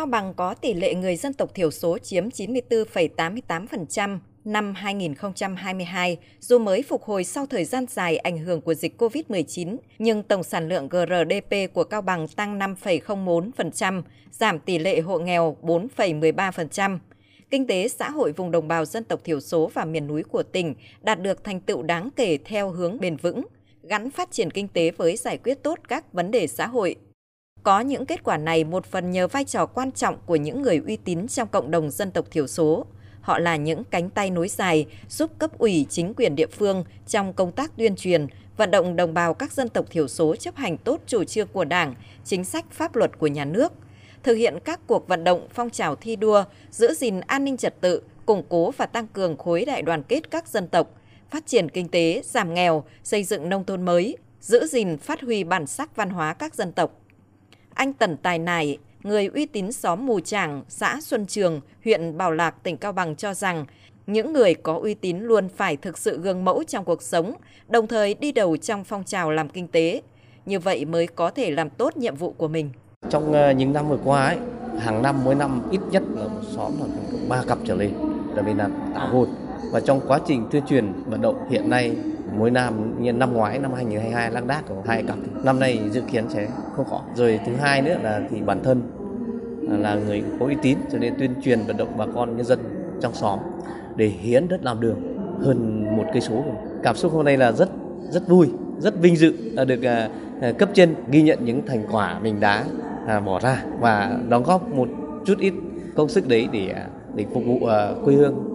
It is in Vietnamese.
Cao Bằng có tỷ lệ người dân tộc thiểu số chiếm 94,88% năm 2022, dù mới phục hồi sau thời gian dài ảnh hưởng của dịch COVID-19, nhưng tổng sản lượng GRDP của Cao Bằng tăng 5,04%, giảm tỷ lệ hộ nghèo 4,13%. Kinh tế xã hội vùng đồng bào dân tộc thiểu số và miền núi của tỉnh đạt được thành tựu đáng kể theo hướng bền vững, gắn phát triển kinh tế với giải quyết tốt các vấn đề xã hội. Có những kết quả này một phần nhờ vai trò quan trọng của những người uy tín trong cộng đồng dân tộc thiểu số. Họ là những cánh tay nối dài giúp cấp ủy chính quyền địa phương trong công tác tuyên truyền, vận động đồng bào các dân tộc thiểu số chấp hành tốt chủ trương của Đảng, chính sách pháp luật của nhà nước, thực hiện các cuộc vận động phong trào thi đua, giữ gìn an ninh trật tự, củng cố và tăng cường khối đại đoàn kết các dân tộc, phát triển kinh tế, giảm nghèo, xây dựng nông thôn mới, giữ gìn phát huy bản sắc văn hóa các dân tộc. Anh Tần Tài Nải, người uy tín xóm Mù Trảng, xã Xuân Trường, huyện Bảo Lạc, tỉnh Cao Bằng cho rằng những người có uy tín luôn phải thực sự gương mẫu trong cuộc sống, đồng thời đi đầu trong phong trào làm kinh tế. Như vậy mới có thể làm tốt nhiệm vụ của mình. Trong ờ, những năm vừa qua ấy, hàng năm mỗi năm ít nhất là một xóm là ba cặp trở lên, đặc biệt là tảo hôn. Và trong quá trình tuyên truyền vận động hiện nay, mỗi năm, như năm ngoái, năm 2022 lác đác có hai cặp. Năm nay dự kiến sẽ không khó rồi thứ hai nữa là thì bản thân là người có uy tín, cho nên tuyên truyền vận động bà con nhân dân trong xóm để hiến đất làm đường hơn một cây số. Cảm xúc hôm nay là rất rất vui, rất vinh dự được à, à, cấp trên ghi nhận những thành quả mình đã à, bỏ ra và đóng góp một chút ít công sức đấy để để phục vụ quê hương.